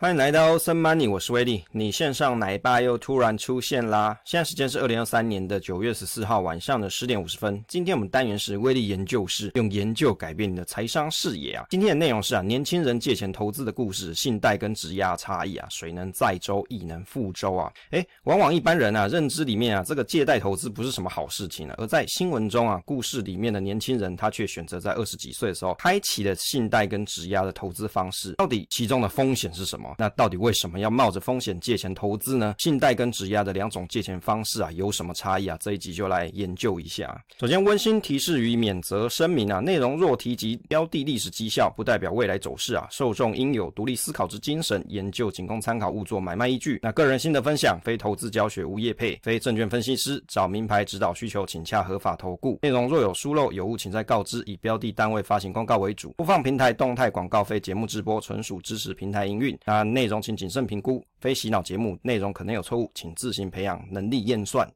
欢迎来到欧森 Money，我是威利。你线上奶爸又突然出现啦！现在时间是二零二三年的九月十四号晚上的十点五十分。今天我们单元是威利研究室，用研究改变你的财商视野啊！今天的内容是啊，年轻人借钱投资的故事，信贷跟质押差异啊，水能载舟，亦能覆舟啊！诶，往往一般人啊认知里面啊，这个借贷投资不是什么好事情啊，而在新闻中啊，故事里面的年轻人他却选择在二十几岁的时候开启了信贷跟质押的投资方式。到底其中的风险是什么？那到底为什么要冒着风险借钱投资呢？信贷跟质押的两种借钱方式啊，有什么差异啊？这一集就来研究一下。首先，温馨提示与免责声明啊，内容若提及标的历史绩效，不代表未来走势啊。受众应有独立思考之精神，研究仅供参考，勿作买卖依据。那个人心得分享，非投资教学，无业配，非证券分析师，找名牌指导需求，请洽合法投顾。内容若有疏漏有误，请再告知。以标的单位发行公告为主，播放平台动态广告非节目直播，纯属支持平台营运。那内容请谨慎评估，非洗脑节目，内容可能有错误，请自行培养能力验算。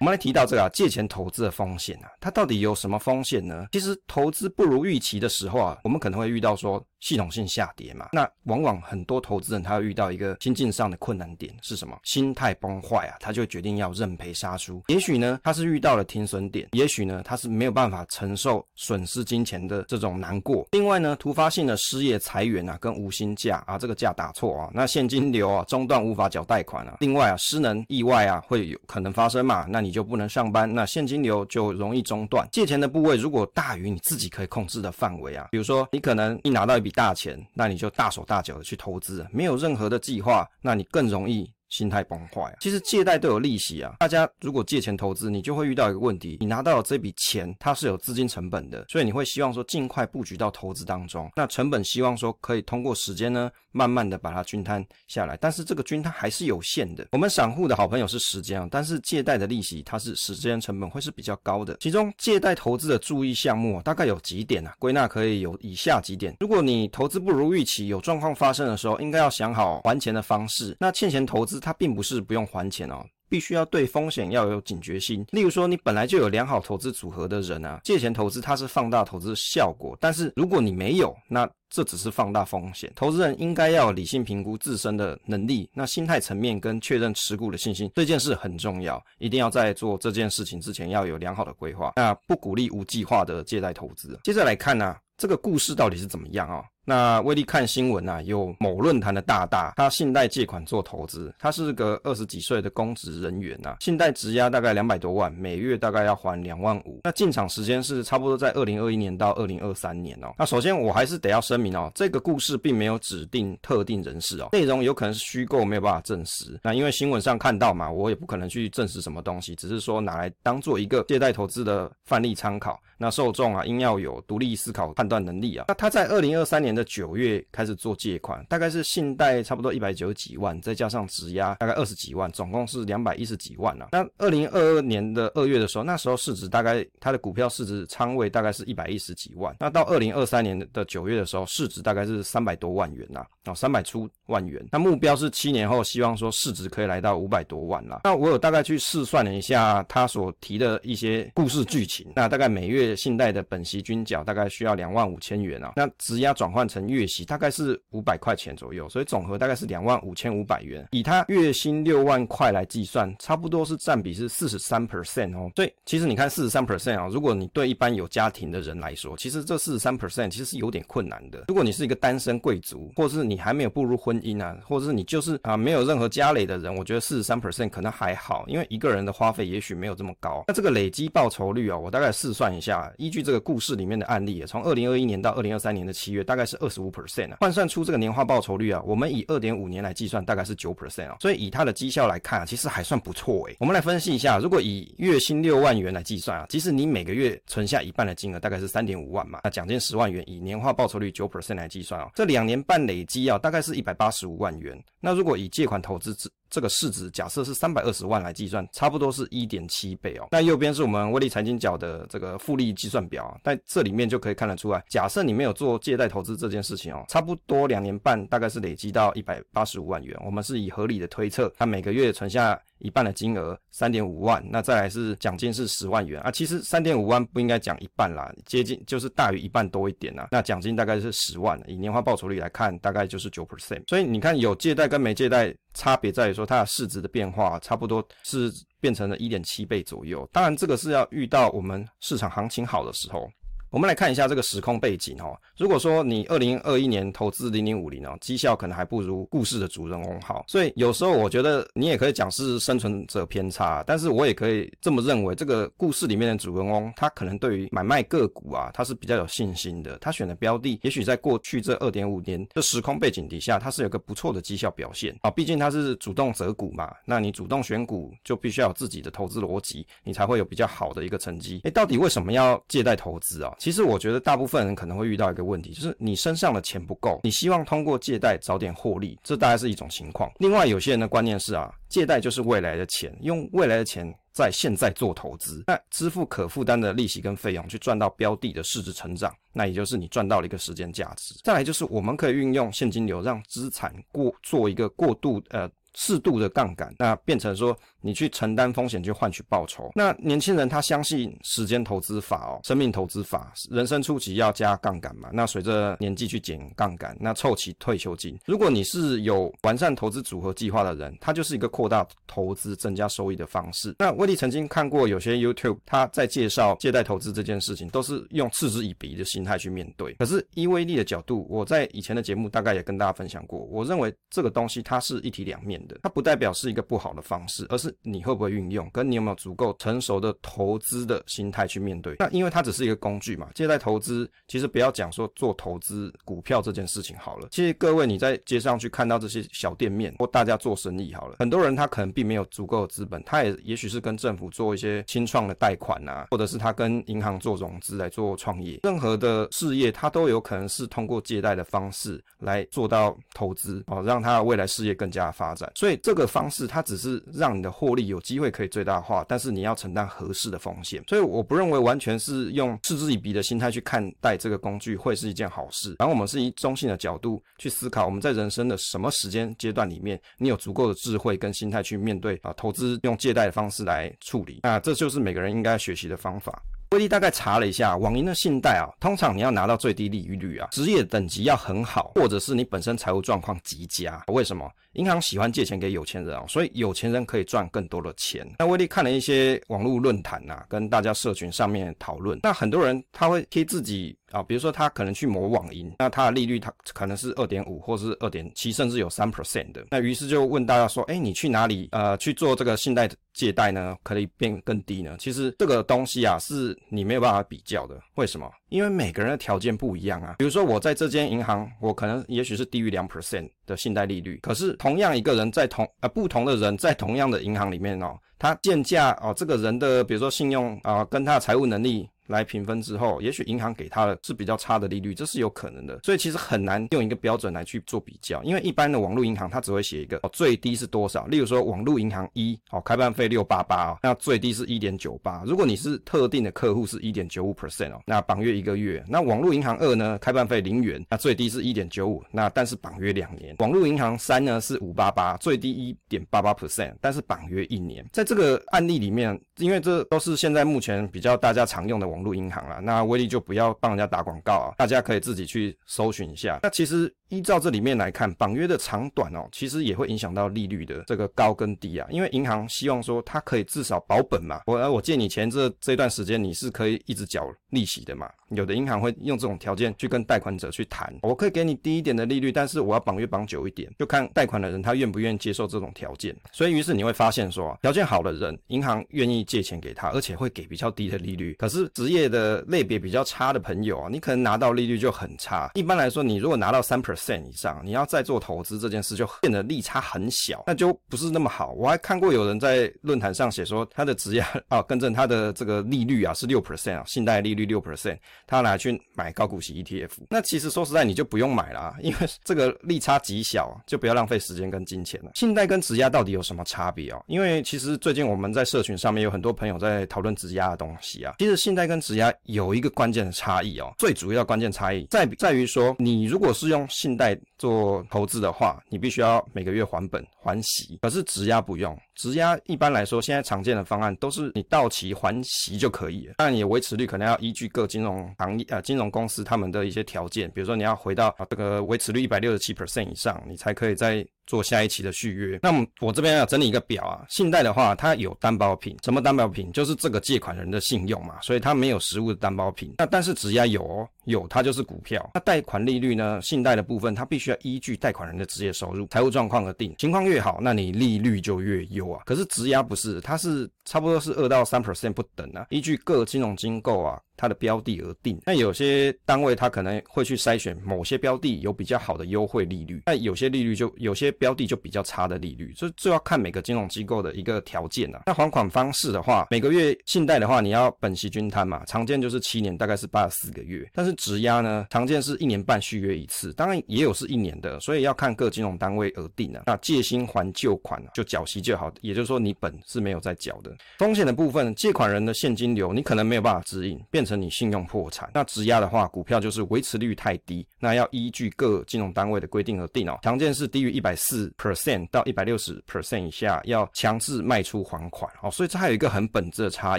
我们来提到这个啊，借钱投资的风险啊，它到底有什么风险呢？其实投资不如预期的时候啊，我们可能会遇到说。系统性下跌嘛，那往往很多投资人他会遇到一个心境上的困难点是什么？心态崩坏啊，他就决定要认赔杀出。也许呢，他是遇到了停损点，也许呢，他是没有办法承受损失金钱的这种难过。另外呢，突发性的失业、裁员啊，跟无薪假啊，这个假打错啊，那现金流啊中断，无法缴贷款啊。另外啊，失能、意外啊，会有可能发生嘛，那你你就不能上班，那现金流就容易中断。借钱的部位如果大于你自己可以控制的范围啊，比如说你可能一拿到一笔。大钱，那你就大手大脚的去投资，没有任何的计划，那你更容易。心态崩坏啊！其实借贷都有利息啊。大家如果借钱投资，你就会遇到一个问题：你拿到了这笔钱，它是有资金成本的，所以你会希望说尽快布局到投资当中。那成本希望说可以通过时间呢，慢慢的把它均摊下来。但是这个均摊还是有限的。我们散户的好朋友是时间啊，但是借贷的利息它是时间成本会是比较高的。其中借贷投资的注意项目啊大概有几点啊？归纳可以有以下几点：如果你投资不如预期，有状况发生的时候，应该要想好还钱的方式。那欠钱投资。它并不是不用还钱哦，必须要对风险要有警觉心。例如说，你本来就有良好投资组合的人啊，借钱投资它是放大投资效果，但是如果你没有，那这只是放大风险。投资人应该要理性评估自身的能力，那心态层面跟确认持股的信心，这件事很重要，一定要在做这件事情之前要有良好的规划。那不鼓励无计划的借贷投资。接着来看呢、这个故事到底是怎么样啊、哦？那威力看新闻啊，有某论坛的大大，他信贷借款做投资，他是个二十几岁的公职人员啊，信贷质押大概两百多万，每月大概要还两万五。那进场时间是差不多在二零二一年到二零二三年哦。那首先我还是得要声明哦，这个故事并没有指定特定人士哦，内容有可能是虚构，没有办法证实。那因为新闻上看到嘛，我也不可能去证实什么东西，只是说拿来当做一个借贷投资的范例参考。那受众啊，应要有独立思考判断能力啊。那他在二零二三年的九月开始做借款，大概是信贷差不多一百九十几万，再加上质押大概二十几万，总共是两百一十几万啊。那二零二二年的二月的时候，那时候市值大概他的股票市值仓位大概是一百一十几万。那到二零二三年的九月的时候，市值大概是三百多万元呐，哦，三百出万元。那目标是七年后，希望说市值可以来到五百多万啦。那我有大概去试算了一下他所提的一些故事剧情，那大概每月。信贷的本息均缴大概需要两万五千元啊，那质押转换成月息大概是五百块钱左右，所以总和大概是两万五千五百元。以他月薪六万块来计算，差不多是占比是四十三 percent 哦。所以其实你看四十三 percent 啊，如果你对一般有家庭的人来说，其实这四十三 percent 其实是有点困难的。如果你是一个单身贵族，或者是你还没有步入婚姻啊，或者是你就是啊没有任何家累的人，我觉得四十三 percent 可能还好，因为一个人的花费也许没有这么高。那这个累积报酬率啊，我大概试算一下。依据这个故事里面的案例，从二零二一年到二零二三年的七月，大概是二十五 percent 啊。换算出这个年化报酬率啊，我们以二点五年来计算，大概是九 percent 啊。所以以它的绩效来看啊，其实还算不错诶。我们来分析一下，如果以月薪六万元来计算啊，即使你每个月存下一半的金额，大概是三点五万嘛，那奖金十万元，以年化报酬率九 percent 来计算啊，这两年半累积啊，大概是一百八十五万元。那如果以借款投资这个市值假设是三百二十万来计算，差不多是一点七倍哦。那右边是我们威利财经角的这个复利计算表，啊，但这里面就可以看得出来，假设你没有做借贷投资这件事情哦，差不多两年半大概是累积到一百八十五万元。我们是以合理的推测，他每个月存下。一半的金额三点五万，那再来是奖金是十万元啊。其实三点五万不应该讲一半啦，接近就是大于一半多一点啦。那奖金大概是十万，以年化报酬率来看，大概就是九 percent。所以你看有借贷跟没借贷差别在于说它的市值的变化，差不多是变成了一点七倍左右。当然这个是要遇到我们市场行情好的时候。我们来看一下这个时空背景哦。如果说你二零二一年投资零零五零哦，绩效可能还不如故事的主人翁好，所以有时候我觉得你也可以讲是生存者偏差，但是我也可以这么认为，这个故事里面的主人翁他可能对于买卖个股啊，他是比较有信心的，他选的标的也许在过去这二点五年的时空背景底下，他是有个不错的绩效表现啊。毕竟他是主动择股嘛，那你主动选股就必须要有自己的投资逻辑，你才会有比较好的一个成绩。诶，到底为什么要借贷投资啊？其实我觉得大部分人可能会遇到一个问题，就是你身上的钱不够，你希望通过借贷早点获利，这大概是一种情况。另外，有些人的观念是啊，借贷就是未来的钱，用未来的钱在现在做投资，那支付可负担的利息跟费用，去赚到标的的市值成长，那也就是你赚到了一个时间价值。再来就是我们可以运用现金流，让资产过做一个过度呃。适度的杠杆，那变成说你去承担风险去换取报酬。那年轻人他相信时间投资法哦，生命投资法，人生初期要加杠杆嘛，那随着年纪去减杠杆，那凑齐退休金。如果你是有完善投资组合计划的人，它就是一个扩大投资、增加收益的方式。那威利曾经看过有些 YouTube，他在介绍借贷投资这件事情，都是用嗤之以鼻的心态去面对。可是依威利的角度，我在以前的节目大概也跟大家分享过，我认为这个东西它是一体两面的。它不代表是一个不好的方式，而是你会不会运用，跟你有没有足够成熟的投资的心态去面对。那因为它只是一个工具嘛，借贷投资其实不要讲说做投资股票这件事情好了。其实各位你在街上去看到这些小店面或大家做生意好了，很多人他可能并没有足够的资本，他也也许是跟政府做一些新创的贷款啊，或者是他跟银行做融资来做创业。任何的事业，他都有可能是通过借贷的方式来做到投资哦，让他未来事业更加发展。所以这个方式，它只是让你的获利有机会可以最大化，但是你要承担合适的风险。所以我不认为完全是用嗤之以鼻的心态去看待这个工具会是一件好事。然后我们是以中性的角度去思考，我们在人生的什么时间阶段里面，你有足够的智慧跟心态去面对啊，投资用借贷的方式来处理，那这就是每个人应该学习的方法。威力大概查了一下，网银的信贷啊，通常你要拿到最低利率啊，职业等级要很好，或者是你本身财务状况极佳。为什么？银行喜欢借钱给有钱人啊，所以有钱人可以赚更多的钱。那威利看了一些网络论坛呐，跟大家社群上面讨论，那很多人他会贴自己。啊，比如说他可能去某网银，那他的利率他可能是二点五或是二点七，甚至有三 percent 的。那于是就问大家说，哎，你去哪里呃去做这个信贷借贷呢？可以变更低呢？其实这个东西啊，是你没有办法比较的。为什么？因为每个人的条件不一样啊。比如说我在这间银行，我可能也许是低于两 percent 的信贷利率，可是同同样一个人在同呃不同的人在同样的银行里面哦，他建价哦这个人的比如说信用啊、跟他的财务能力。来评分之后，也许银行给他的是比较差的利率，这是有可能的。所以其实很难用一个标准来去做比较，因为一般的网络银行它只会写一个哦，最低是多少。例如说网络银行一哦，开办费六八八哦，那最低是一点九八。如果你是特定的客户是一点九五 percent 哦，那绑约一个月。那网络银行二呢，开办费零元，那最低是一点九五，那但是绑约两年。网络银行三呢是五八八，最低一点八八 percent，但是绑约一年。在这个案例里面，因为这都是现在目前比较大家常用的网。网络银行了，那威力就不要帮人家打广告啊，大家可以自己去搜寻一下。那其实依照这里面来看，绑约的长短哦，其实也会影响到利率的这个高跟低啊。因为银行希望说它可以至少保本嘛，我我借你钱这这段时间你是可以一直缴利息的嘛。有的银行会用这种条件去跟贷款者去谈，我可以给你低一点的利率，但是我要绑约绑久一点，就看贷款的人他愿不愿意接受这种条件。所以于是你会发现说，条件好的人，银行愿意借钱给他，而且会给比较低的利率。可是职业的类别比较差的朋友啊，你可能拿到利率就很差。一般来说，你如果拿到三 per percent 以上，你要再做投资这件事就变得利差很小，那就不是那么好。我还看过有人在论坛上写说，他的质押 啊，更正他的这个利率啊是六 percent 啊，信贷利率六 percent，他拿去买高股息 ETF。那其实说实在，你就不用买了、啊，因为这个利差极小，就不要浪费时间跟金钱了。信贷跟质押到底有什么差别哦？因为其实最近我们在社群上面有很多朋友在讨论质押的东西啊。其实信贷跟质押有一个关键的差异哦，最主要关键差异在在于说，你如果是用信信贷做投资的话，你必须要每个月还本还息，可是质押不用。质押一般来说，现在常见的方案都是你到期还息就可以了。当然，你的维持率可能要依据各金融行业呃金融公司他们的一些条件，比如说你要回到这个维持率一百六十七 percent 以上，你才可以再做下一期的续约。那么我这边要整理一个表啊，信贷的话，它有担保品，什么担保品？就是这个借款人的信用嘛，所以它没有实物的担保品。那但是质押有哦，有它就是股票。那贷款利率呢？信贷的部分它必须要依据贷款人的职业收入、财务状况而定，情况越好，那你利率就越优。可是质押不是，它是差不多是二到三 percent 不等啊，依据各金融机构啊。它的标的而定，那有些单位它可能会去筛选某些标的有比较好的优惠利率，那有些利率就有些标的就比较差的利率，这就要看每个金融机构的一个条件啊。那还款方式的话，每个月信贷的话，你要本息均摊嘛，常见就是七年，大概是八十四个月。但是质押呢，常见是一年半续约一次，当然也有是一年的，所以要看各金融单位而定啊。那借新还旧款就缴息就好，也就是说你本是没有在缴的。风险的部分，借款人的现金流你可能没有办法指引，变成你信用破产，那质押的话，股票就是维持率太低，那要依据各金融单位的规定而定哦。常见是低于一百四 percent 到一百六十 percent 以下，要强制卖出还款哦。所以这还有一个很本质的差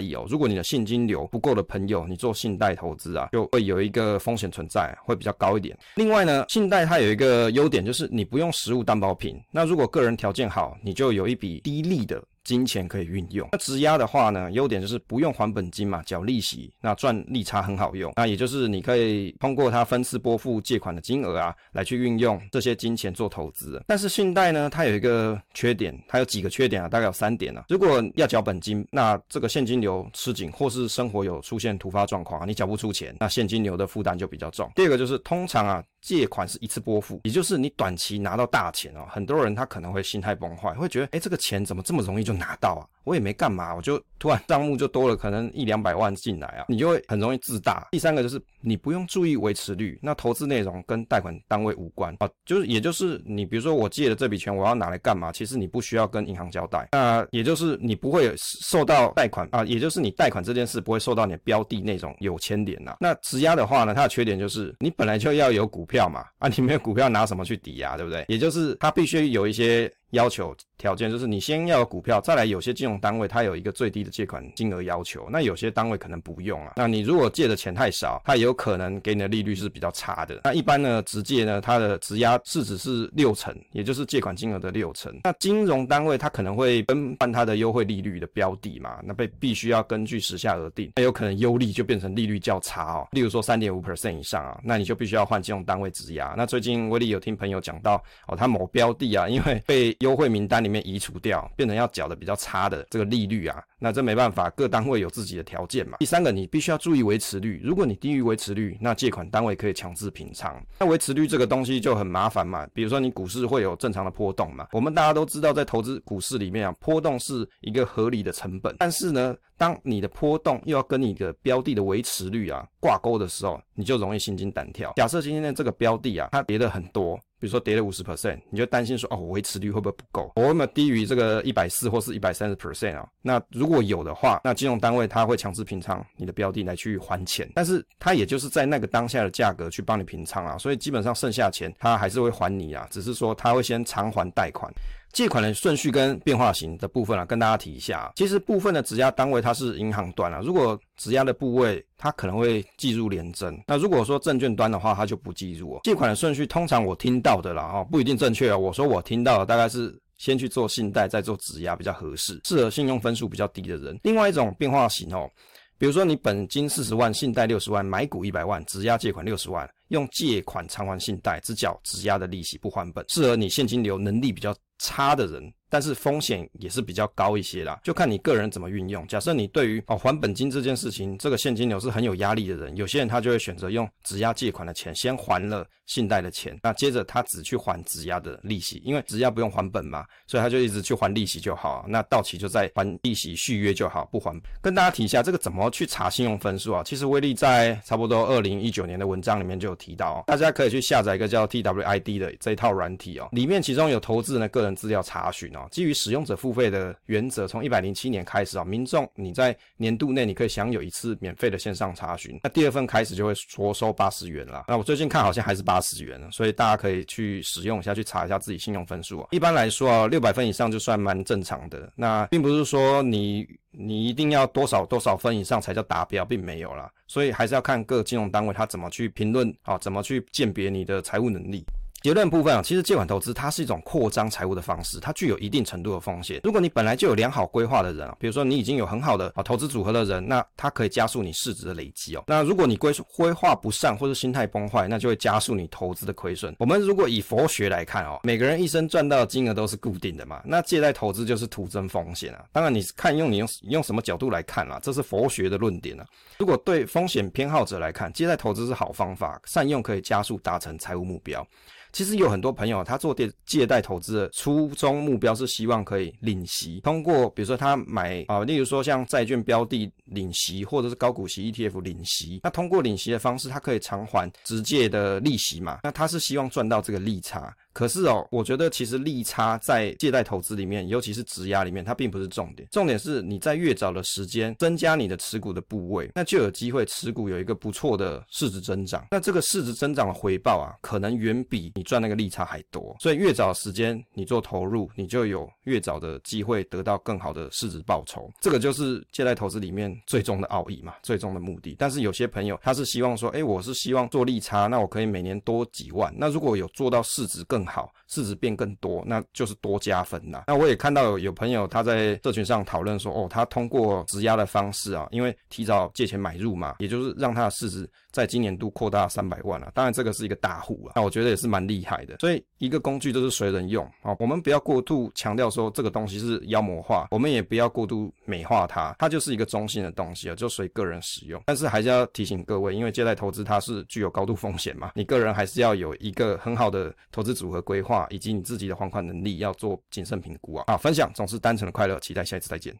异哦。如果你的现金流不够的朋友，你做信贷投资啊，就会有一个风险存在，会比较高一点。另外呢，信贷它有一个优点，就是你不用实物担保品。那如果个人条件好，你就有一笔低利的。金钱可以运用，那质押的话呢，优点就是不用还本金嘛，缴利息，那赚利差很好用。那也就是你可以通过它分次拨付借款的金额啊，来去运用这些金钱做投资。但是信贷呢，它有一个缺点，它有几个缺点啊，大概有三点啊。如果要缴本金，那这个现金流吃紧，或是生活有出现突发状况啊，你缴不出钱，那现金流的负担就比较重。第二个就是通常啊。借款是一次拨付，也就是你短期拿到大钱哦，很多人他可能会心态崩坏，会觉得，诶，这个钱怎么这么容易就拿到啊？我也没干嘛，我就突然账目就多了，可能一两百万进来啊，你就会很容易自大。第三个就是你不用注意维持率，那投资内容跟贷款单位无关啊，就是也就是你比如说我借的这笔钱我要拿来干嘛？其实你不需要跟银行交代，那也就是你不会受到贷款啊，也就是你贷款这件事不会受到你的标的那种有牵连呐。那质押的话呢，它的缺点就是你本来就要有股票嘛，啊，你没有股票拿什么去抵押，对不对？也就是它必须有一些。要求条件就是你先要有股票，再来有些金融用单位它有一个最低的借款金额要求，那有些单位可能不用啊。那你如果借的钱太少，它也有可能给你的利率是比较差的。那一般呢，直借呢，它的质押市值是六成，也就是借款金额的六成。那金融单位它可能会更换它的优惠利率的标的嘛，那被必须要根据时下而定。那有可能优利就变成利率较差哦，例如说三点五 percent 以上啊，那你就必须要换金融单位质押。那最近威利有听朋友讲到哦，他某标的啊，因为被优惠名单里面移除掉，变成要缴的比较差的这个利率啊，那这没办法，各单位有自己的条件嘛。第三个，你必须要注意维持率，如果你低于维持率，那借款单位可以强制平仓。那维持率这个东西就很麻烦嘛，比如说你股市会有正常的波动嘛，我们大家都知道，在投资股市里面啊，波动是一个合理的成本，但是呢，当你的波动又要跟你的标的的维持率啊挂钩的时候，你就容易心惊胆跳。假设今天的这个标的啊，它跌的很多。比如说跌了五十 percent，你就担心说哦，我维持率会不会不够？我有没有低于这个一百四或是一百三十 percent 啊？那如果有的话，那金融单位他会强制平仓你的标的来去还钱，但是它也就是在那个当下的价格去帮你平仓啊，所以基本上剩下钱它还是会还你啊，只是说它会先偿还贷款。借款的顺序跟变化型的部分啊，跟大家提一下。其实部分的质押单位它是银行端啊，如果质押的部位它可能会计入联征。那如果说证券端的话，它就不计入哦。借款的顺序通常我听到的啦，哈，不一定正确啊。我说我听到的大概是先去做信贷，再做质押比较合适，适合信用分数比较低的人。另外一种变化型哦，比如说你本金四十万，信贷六十万，买股一百万，质押借款六十万。用借款偿还信贷，只缴质押的利息不还本，适合你现金流能力比较差的人但是风险也是比较高一些啦，就看你个人怎么运用。假设你对于哦还本金这件事情，这个现金流是很有压力的人，有些人他就会选择用质押借款的钱先还了信贷的钱，那接着他只去还质押的利息，因为质押不用还本嘛，所以他就一直去还利息就好，那到期就再还利息续约就好，不还。跟大家提一下这个怎么去查信用分数啊？其实威利在差不多二零一九年的文章里面就有提到哦，大家可以去下载一个叫 TWID 的这一套软体哦，里面其中有投资人的个人资料查询哦，基于使用者付费的原则，从一百零七年开始啊，民众你在年度内你可以享有一次免费的线上查询，那第二份开始就会酌收八十元啦。那我最近看好像还是八十元，所以大家可以去使用一下，去查一下自己信用分数啊。一般来说啊，六百分以上就算蛮正常的，那并不是说你你一定要多少多少分以上才叫达标，并没有啦。所以还是要看各金融单位它怎么去评论啊，怎么去鉴别你的财务能力。结论部分啊，其实借款投资它是一种扩张财务的方式，它具有一定程度的风险。如果你本来就有良好规划的人啊，比如说你已经有很好的啊投资组合的人，那它可以加速你市值的累积哦。那如果你规规划不善或者心态崩坏，那就会加速你投资的亏损。我们如果以佛学来看哦，每个人一生赚到的金额都是固定的嘛，那借贷投资就是徒增风险啊。当然你看用你用你用什么角度来看啦，这是佛学的论点啊。如果对风险偏好者来看，借贷投资是好方法，善用可以加速达成财务目标。其实有很多朋友，他做借借贷投资的初衷目标是希望可以领息，通过比如说他买啊，例如说像债券标的领息，或者是高股息 ETF 领息，那通过领息的方式，他可以偿还直接的利息嘛，那他是希望赚到这个利差。可是哦，我觉得其实利差在借贷投资里面，尤其是质押里面，它并不是重点。重点是你在越早的时间增加你的持股的部位，那就有机会持股有一个不错的市值增长。那这个市值增长的回报啊，可能远比你赚那个利差还多。所以越早时间你做投入，你就有越早的机会得到更好的市值报酬。这个就是借贷投资里面最终的奥义嘛，最终的目的。但是有些朋友他是希望说，哎，我是希望做利差，那我可以每年多几万。那如果有做到市值更更好，市值变更多，那就是多加分呐。那我也看到有有朋友他在社群上讨论说，哦，他通过质押的方式啊，因为提早借钱买入嘛，也就是让他的市值在今年度扩大三百万了。当然这个是一个大户啊，那我觉得也是蛮厉害的。所以一个工具都是随人用啊，我们不要过度强调说这个东西是妖魔化，我们也不要过度美化它，它就是一个中性的东西啊，就随个人使用。但是还是要提醒各位，因为借贷投资它是具有高度风险嘛，你个人还是要有一个很好的投资组和规划。以及你自己的还款能力要做谨慎评估啊！啊，分享总是单纯的快乐，期待下一次再见。